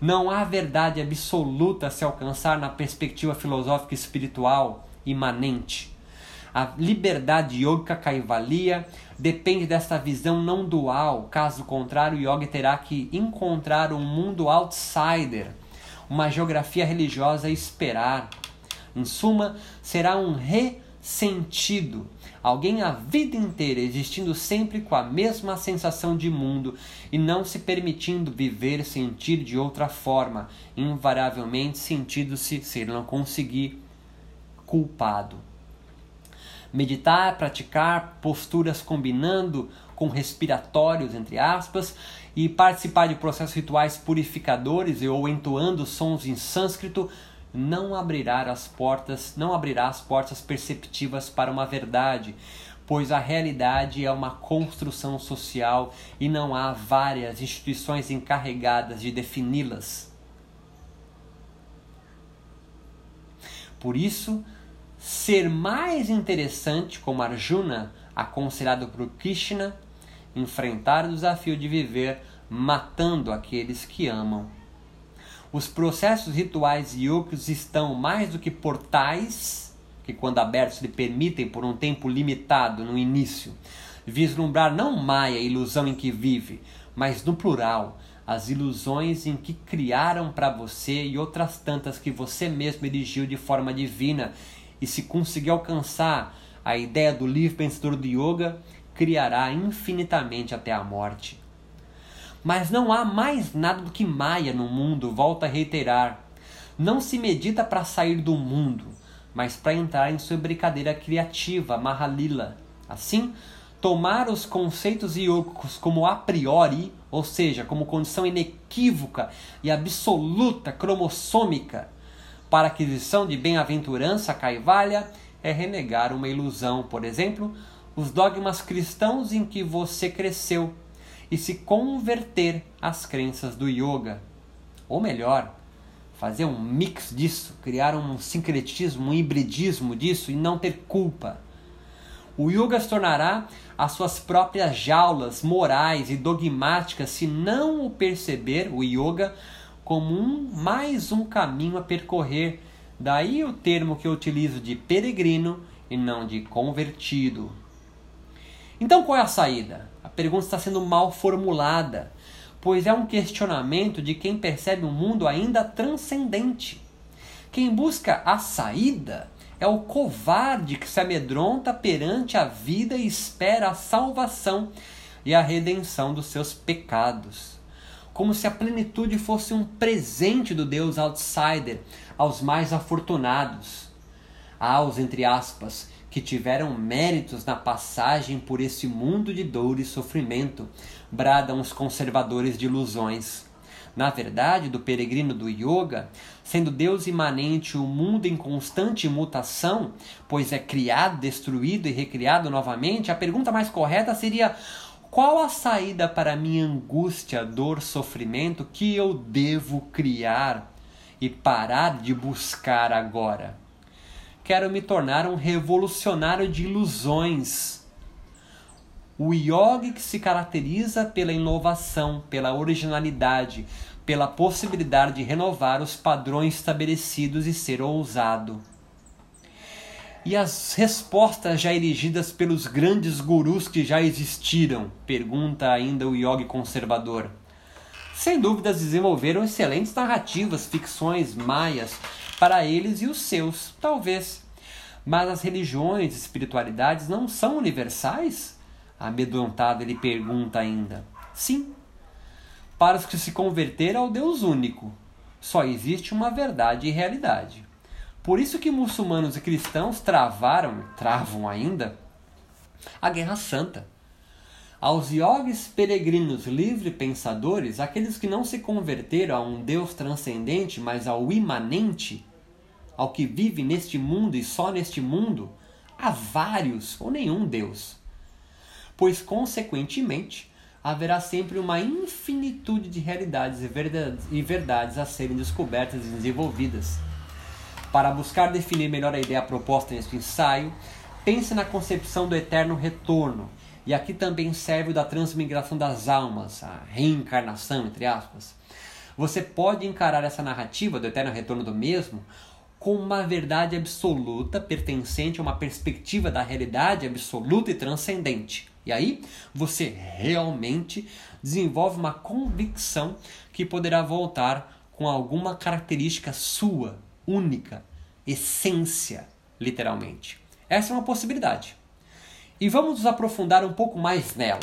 Não há verdade absoluta a se alcançar na perspectiva filosófica espiritual imanente. A liberdade yoga kaivalya depende desta visão não dual, caso contrário, o yoga terá que encontrar um mundo outsider, uma geografia religiosa a esperar. Em suma, será um re sentido. Alguém a vida inteira existindo sempre com a mesma sensação de mundo e não se permitindo viver, sentir de outra forma, invariavelmente sentindo-se, se não conseguir, culpado. Meditar, praticar posturas combinando com respiratórios, entre aspas, e participar de processos rituais purificadores ou entoando sons em sânscrito não abrirá as portas, não abrirá as portas perceptivas para uma verdade, pois a realidade é uma construção social e não há várias instituições encarregadas de defini-las. Por isso, ser mais interessante, como Arjuna, aconselhado por Krishna, enfrentar o desafio de viver matando aqueles que amam os processos rituais yogis estão mais do que portais que, quando abertos, lhe permitem, por um tempo limitado no início, vislumbrar não Maia, a ilusão em que vive, mas no plural, as ilusões em que criaram para você e outras tantas que você mesmo erigiu de forma divina, e se conseguir alcançar a ideia do livre pensador do yoga, criará infinitamente até a morte. Mas não há mais nada do que Maia no mundo, volta a reiterar. Não se medita para sair do mundo, mas para entrar em sua brincadeira criativa, Mahalila. Assim, tomar os conceitos yogicos como a priori, ou seja, como condição inequívoca e absoluta cromossômica para aquisição de bem-aventurança caivalha, é renegar uma ilusão, por exemplo, os dogmas cristãos em que você cresceu e se converter às crenças do yoga. Ou melhor, fazer um mix disso, criar um sincretismo, um hibridismo disso e não ter culpa. O yoga se tornará as suas próprias jaulas morais e dogmáticas se não o perceber, o yoga, como um mais um caminho a percorrer. Daí o termo que eu utilizo de peregrino e não de convertido. Então qual é a saída? Pergunta está sendo mal formulada, pois é um questionamento de quem percebe um mundo ainda transcendente. Quem busca a saída é o covarde que se amedronta perante a vida e espera a salvação e a redenção dos seus pecados. Como se a plenitude fosse um presente do Deus outsider aos mais afortunados, aos, entre aspas, que tiveram méritos na passagem por esse mundo de dor e sofrimento, bradam os conservadores de ilusões. Na verdade, do peregrino do yoga, sendo Deus imanente o mundo em constante mutação, pois é criado, destruído e recriado novamente, a pergunta mais correta seria: qual a saída para minha angústia, dor, sofrimento que eu devo criar e parar de buscar agora? Quero me tornar um revolucionário de ilusões. O yogi que se caracteriza pela inovação, pela originalidade, pela possibilidade de renovar os padrões estabelecidos e ser ousado. E as respostas já erigidas pelos grandes gurus que já existiram? Pergunta ainda o yogi conservador. Sem dúvidas desenvolveram excelentes narrativas, ficções maias, para eles e os seus, talvez. Mas as religiões e espiritualidades não são universais? Amedrontado, ele pergunta ainda. Sim. Para os que se converteram ao Deus único, só existe uma verdade e realidade. Por isso que muçulmanos e cristãos travaram, travam ainda, a Guerra Santa. Aos yogis peregrinos livre pensadores, aqueles que não se converteram a um Deus transcendente, mas ao imanente, ao que vive neste mundo e só neste mundo, há vários ou nenhum Deus. Pois, consequentemente, haverá sempre uma infinitude de realidades e verdades, e verdades a serem descobertas e desenvolvidas. Para buscar definir melhor a ideia proposta neste ensaio, pense na concepção do eterno retorno, e aqui também serve o da transmigração das almas, a reencarnação, entre aspas. Você pode encarar essa narrativa do eterno retorno do mesmo com uma verdade absoluta pertencente a uma perspectiva da realidade absoluta e transcendente. E aí você realmente desenvolve uma convicção que poderá voltar com alguma característica sua, única, essência, literalmente. Essa é uma possibilidade. E vamos nos aprofundar um pouco mais nela.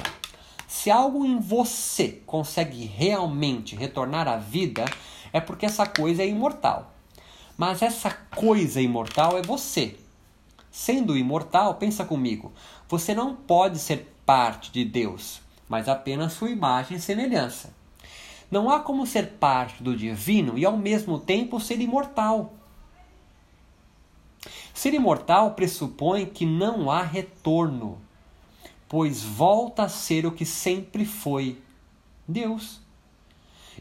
Se algo em você consegue realmente retornar à vida, é porque essa coisa é imortal. Mas essa coisa imortal é você. Sendo imortal, pensa comigo, você não pode ser parte de Deus, mas apenas sua imagem e semelhança. Não há como ser parte do divino e ao mesmo tempo ser imortal. Ser imortal pressupõe que não há retorno, pois volta a ser o que sempre foi Deus.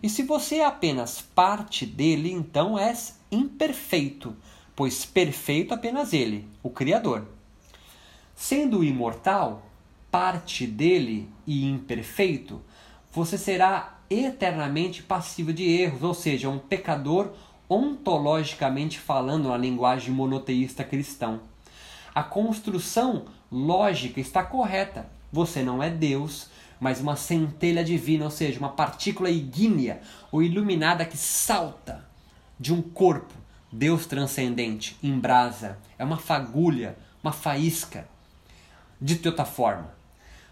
E se você é apenas parte dele, então és imperfeito, pois perfeito apenas ele, o Criador. Sendo imortal, parte dele e imperfeito, você será eternamente passível de erros, ou seja, um pecador ontologicamente falando na linguagem monoteísta cristão. A construção lógica está correta. Você não é Deus, mas uma centelha divina, ou seja, uma partícula ígnea ou iluminada que salta de um corpo. Deus transcendente, em brasa. É uma fagulha, uma faísca. De outra forma,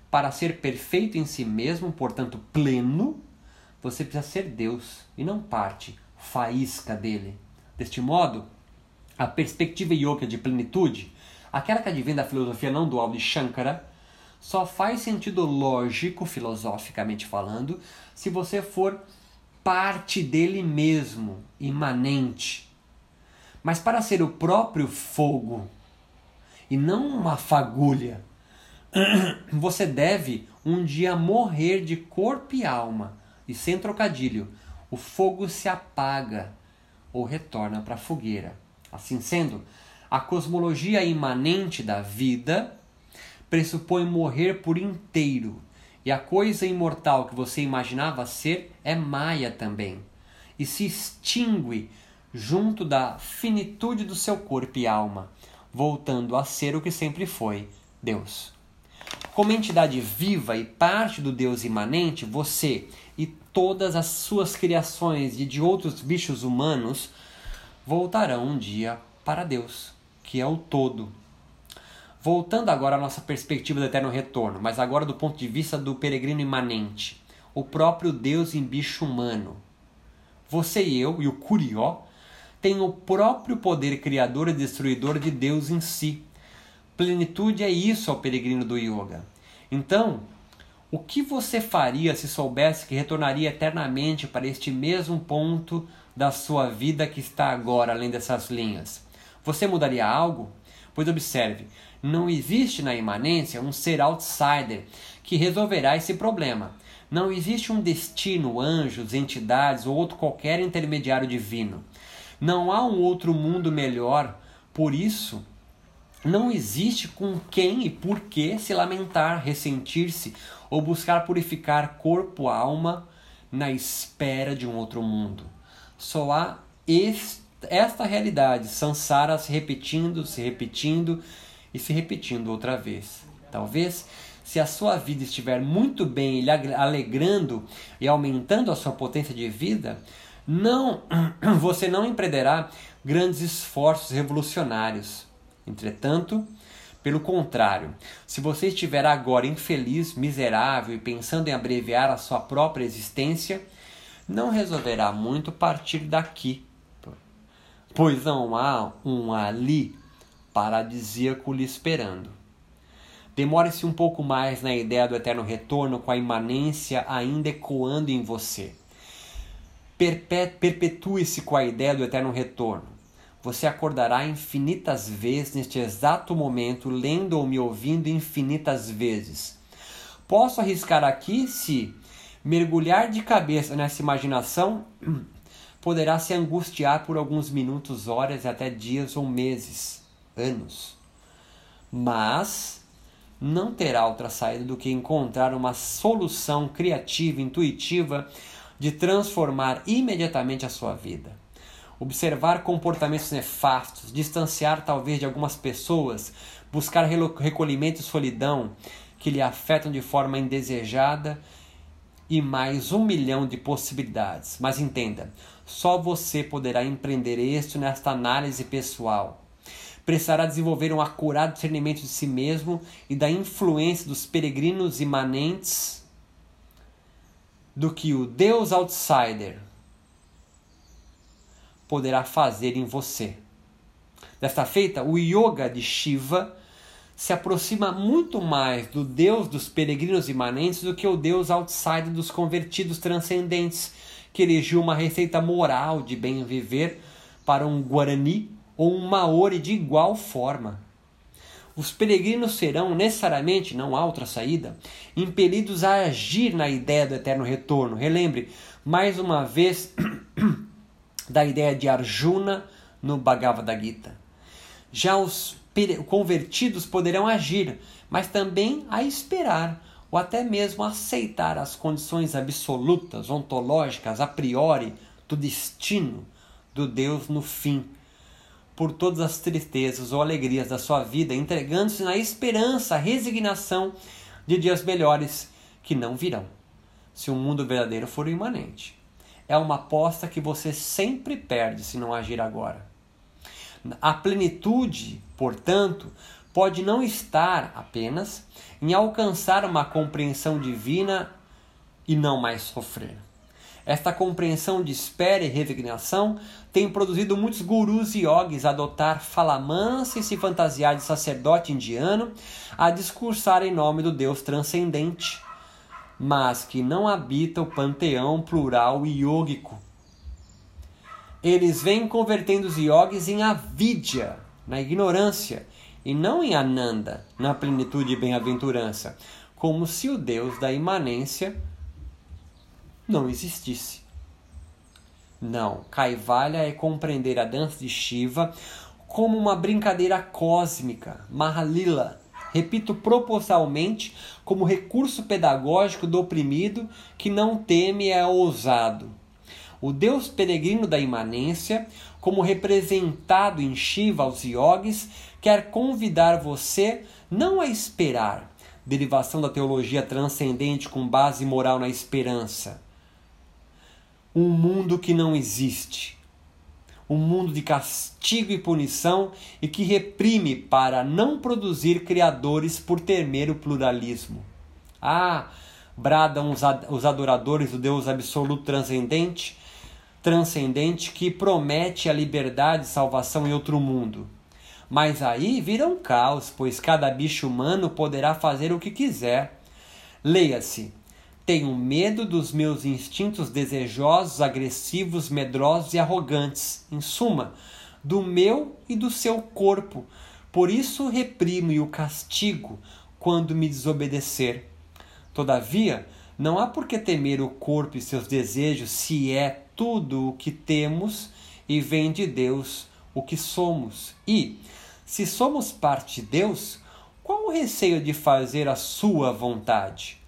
para ser perfeito em si mesmo, portanto pleno, você precisa ser Deus e não parte, faísca dele. Deste modo, a perspectiva yoga de plenitude, aquela que advém da filosofia não dual de Shankara, só faz sentido lógico, filosoficamente falando, se você for parte dele mesmo, imanente. Mas para ser o próprio fogo e não uma fagulha, você deve um dia morrer de corpo e alma. E sem trocadilho, o fogo se apaga ou retorna para a fogueira. Assim sendo, a cosmologia imanente da vida pressupõe morrer por inteiro, e a coisa imortal que você imaginava ser é maia também, e se extingue junto da finitude do seu corpo e alma, voltando a ser o que sempre foi, Deus. Como entidade viva e parte do Deus imanente, você e todas as suas criações e de outros bichos humanos voltarão um dia para Deus, que é o todo. Voltando agora à nossa perspectiva do eterno retorno, mas agora do ponto de vista do peregrino imanente, o próprio Deus em bicho humano. Você e eu, e o Curió, têm o próprio poder criador e destruidor de Deus em si. Plenitude é isso ao peregrino do yoga. Então, o que você faria se soubesse que retornaria eternamente para este mesmo ponto da sua vida que está agora, além dessas linhas? Você mudaria algo? Pois observe, não existe na imanência um ser outsider que resolverá esse problema. Não existe um destino, anjos, entidades ou outro qualquer intermediário divino. Não há um outro mundo melhor. Por isso, não existe com quem e por que se lamentar, ressentir-se ou buscar purificar corpo, alma na espera de um outro mundo. Só há esta realidade, Sansara se repetindo, se repetindo e se repetindo outra vez. Talvez, se a sua vida estiver muito bem e lhe alegrando e aumentando a sua potência de vida, não você não empreenderá grandes esforços revolucionários. Entretanto, pelo contrário, se você estiver agora infeliz, miserável e pensando em abreviar a sua própria existência, não resolverá muito partir daqui pois não há um ali paradisíaco lhe esperando. Demore-se um pouco mais na ideia do eterno retorno com a imanência ainda ecoando em você. Perpetue-se com a ideia do eterno retorno. Você acordará infinitas vezes neste exato momento, lendo ou me ouvindo infinitas vezes. Posso arriscar aqui se mergulhar de cabeça nessa imaginação poderá se angustiar por alguns minutos, horas, até dias ou meses, anos. Mas não terá outra saída do que encontrar uma solução criativa, intuitiva, de transformar imediatamente a sua vida. Observar comportamentos nefastos, distanciar talvez de algumas pessoas, buscar recolhimento e solidão que lhe afetam de forma indesejada e mais um milhão de possibilidades. Mas entenda, só você poderá empreender isto nesta análise pessoal. Precisará desenvolver um acurado discernimento de si mesmo e da influência dos peregrinos imanentes do que o Deus outsider poderá fazer em você. Desta feita, o yoga de Shiva se aproxima muito mais do Deus dos peregrinos imanentes do que o Deus outsider dos convertidos transcendentes que elegiu uma receita moral de bem viver para um Guarani ou um Maori de igual forma. Os peregrinos serão necessariamente, não há outra saída, impelidos a agir na ideia do eterno retorno. Relembre, mais uma vez, da ideia de Arjuna no Bhagavad Gita. Já os convertidos poderão agir, mas também a esperar ou até mesmo aceitar as condições absolutas, ontológicas, a priori, do destino do Deus no fim. Por todas as tristezas ou alegrias da sua vida, entregando-se na esperança, resignação de dias melhores que não virão, se o mundo verdadeiro for imanente. É uma aposta que você sempre perde se não agir agora. A plenitude, portanto, pode não estar apenas em alcançar uma compreensão divina e não mais sofrer. Esta compreensão de espera e resignação tem produzido muitos gurus e yogis adotar fala mansa e se fantasiar de sacerdote indiano, a discursar em nome do Deus transcendente, mas que não habita o panteão plural yógico. Eles vêm convertendo os yogis em avidya, na ignorância, e não em Ananda, na plenitude e bem-aventurança, como se o Deus da imanência não existisse. Não, Kaivalya é compreender a dança de Shiva como uma brincadeira cósmica, Mahalila, repito proporcionalmente, como recurso pedagógico do oprimido que não teme é ousado. O Deus peregrino da imanência, como representado em Shiva aos yogis, quer convidar você não a esperar, derivação da teologia transcendente com base moral na esperança, um mundo que não existe, um mundo de castigo e punição e que reprime para não produzir criadores por temer o pluralismo. Ah, bradam os adoradores do Deus absoluto transcendente, transcendente que promete a liberdade e salvação em outro mundo. Mas aí vira um caos, pois cada bicho humano poderá fazer o que quiser. Leia-se: Tenho medo dos meus instintos desejosos, agressivos, medrosos e arrogantes. Em suma, do meu e do seu corpo. Por isso reprimo e o castigo quando me desobedecer. Todavia, não há por que temer o corpo e seus desejos se é tudo o que temos e vem de Deus o que somos. E, se somos parte de Deus, qual o receio de fazer a sua vontade?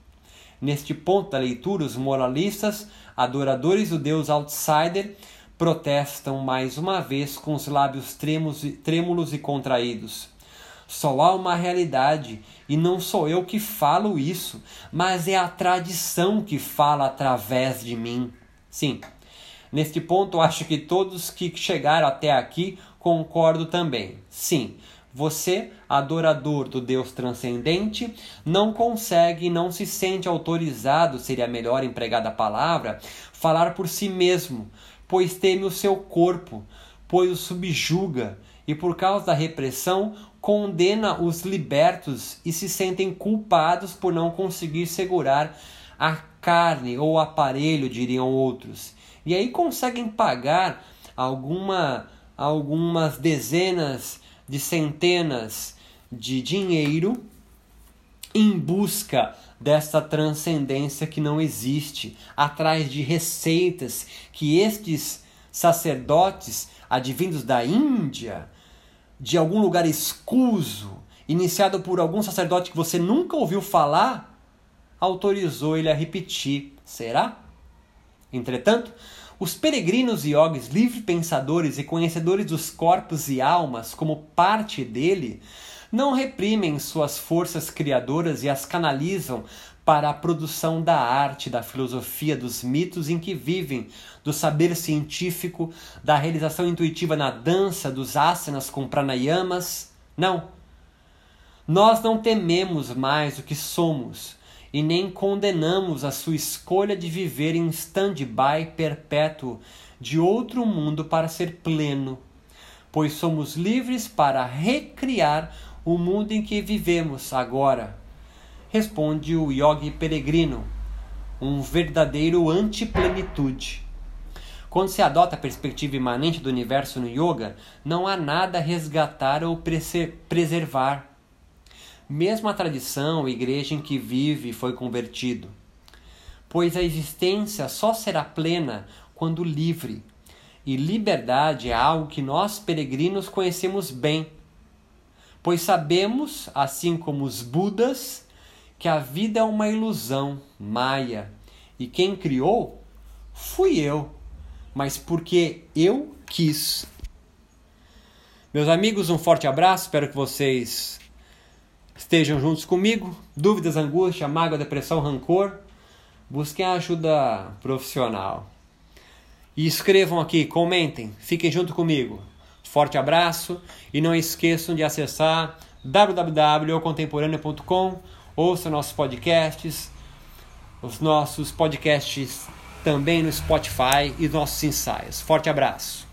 Neste ponto da leitura, os moralistas, adoradores do Deus outsider, protestam mais uma vez com os lábios trêmulos e contraídos. Só há uma realidade, e não sou eu que falo isso, mas é a tradição que fala através de mim. Sim, neste ponto acho que todos que chegaram até aqui concordo também. Sim, você, adorador do Deus transcendente, não consegue, não se sente autorizado, seria melhor empregada a palavra, falar por si mesmo, pois teme o seu corpo, pois o subjuga, e por causa da repressão condena os libertos e se sentem culpados por não conseguir segurar a carne ou o aparelho, diriam outros. E aí conseguem pagar alguma algumas dezenas de centenas de dinheiro em busca dessa transcendência que não existe, atrás de receitas que estes sacerdotes advindos da Índia, de algum lugar escuso, iniciado por algum sacerdote que você nunca ouviu falar, autorizou ele a repetir. Será? Entretanto, os peregrinos e yogis livre-pensadores e conhecedores dos corpos e almas como parte dele não reprimem suas forças criadoras e as canalizam para a produção da arte, da filosofia, dos mitos em que vivem, do saber científico, da realização intuitiva na dança, dos asanas com pranayamas. Não. Nós não tememos mais o que somos e nem condenamos a sua escolha de viver em stand-by perpétuo de outro mundo para ser pleno, pois somos livres para recriar o mundo em que vivemos agora. Responde o yogi peregrino, um verdadeiro antiplenitude. Quando se adota a perspectiva imanente do universo no yoga, não há nada a resgatar ou preservar mesmo a tradição, igreja em que vive foi convertido. Pois a existência só será plena quando livre, e liberdade é algo que nós peregrinos conhecemos bem, pois sabemos, assim como os Budas, que a vida é uma ilusão, maia, e quem criou? Fui eu, mas porque eu quis. Meus amigos, um forte abraço, espero que vocês estejam juntos comigo. Dúvidas, angústia, mágoa, depressão, rancor, busquem ajuda profissional. E escrevam aqui, comentem, fiquem junto comigo. Forte abraço e não esqueçam de acessar www.contemporâneo.com, ouçam nossos podcasts, os nossos podcasts também no Spotify e nossos ensaios. Forte abraço!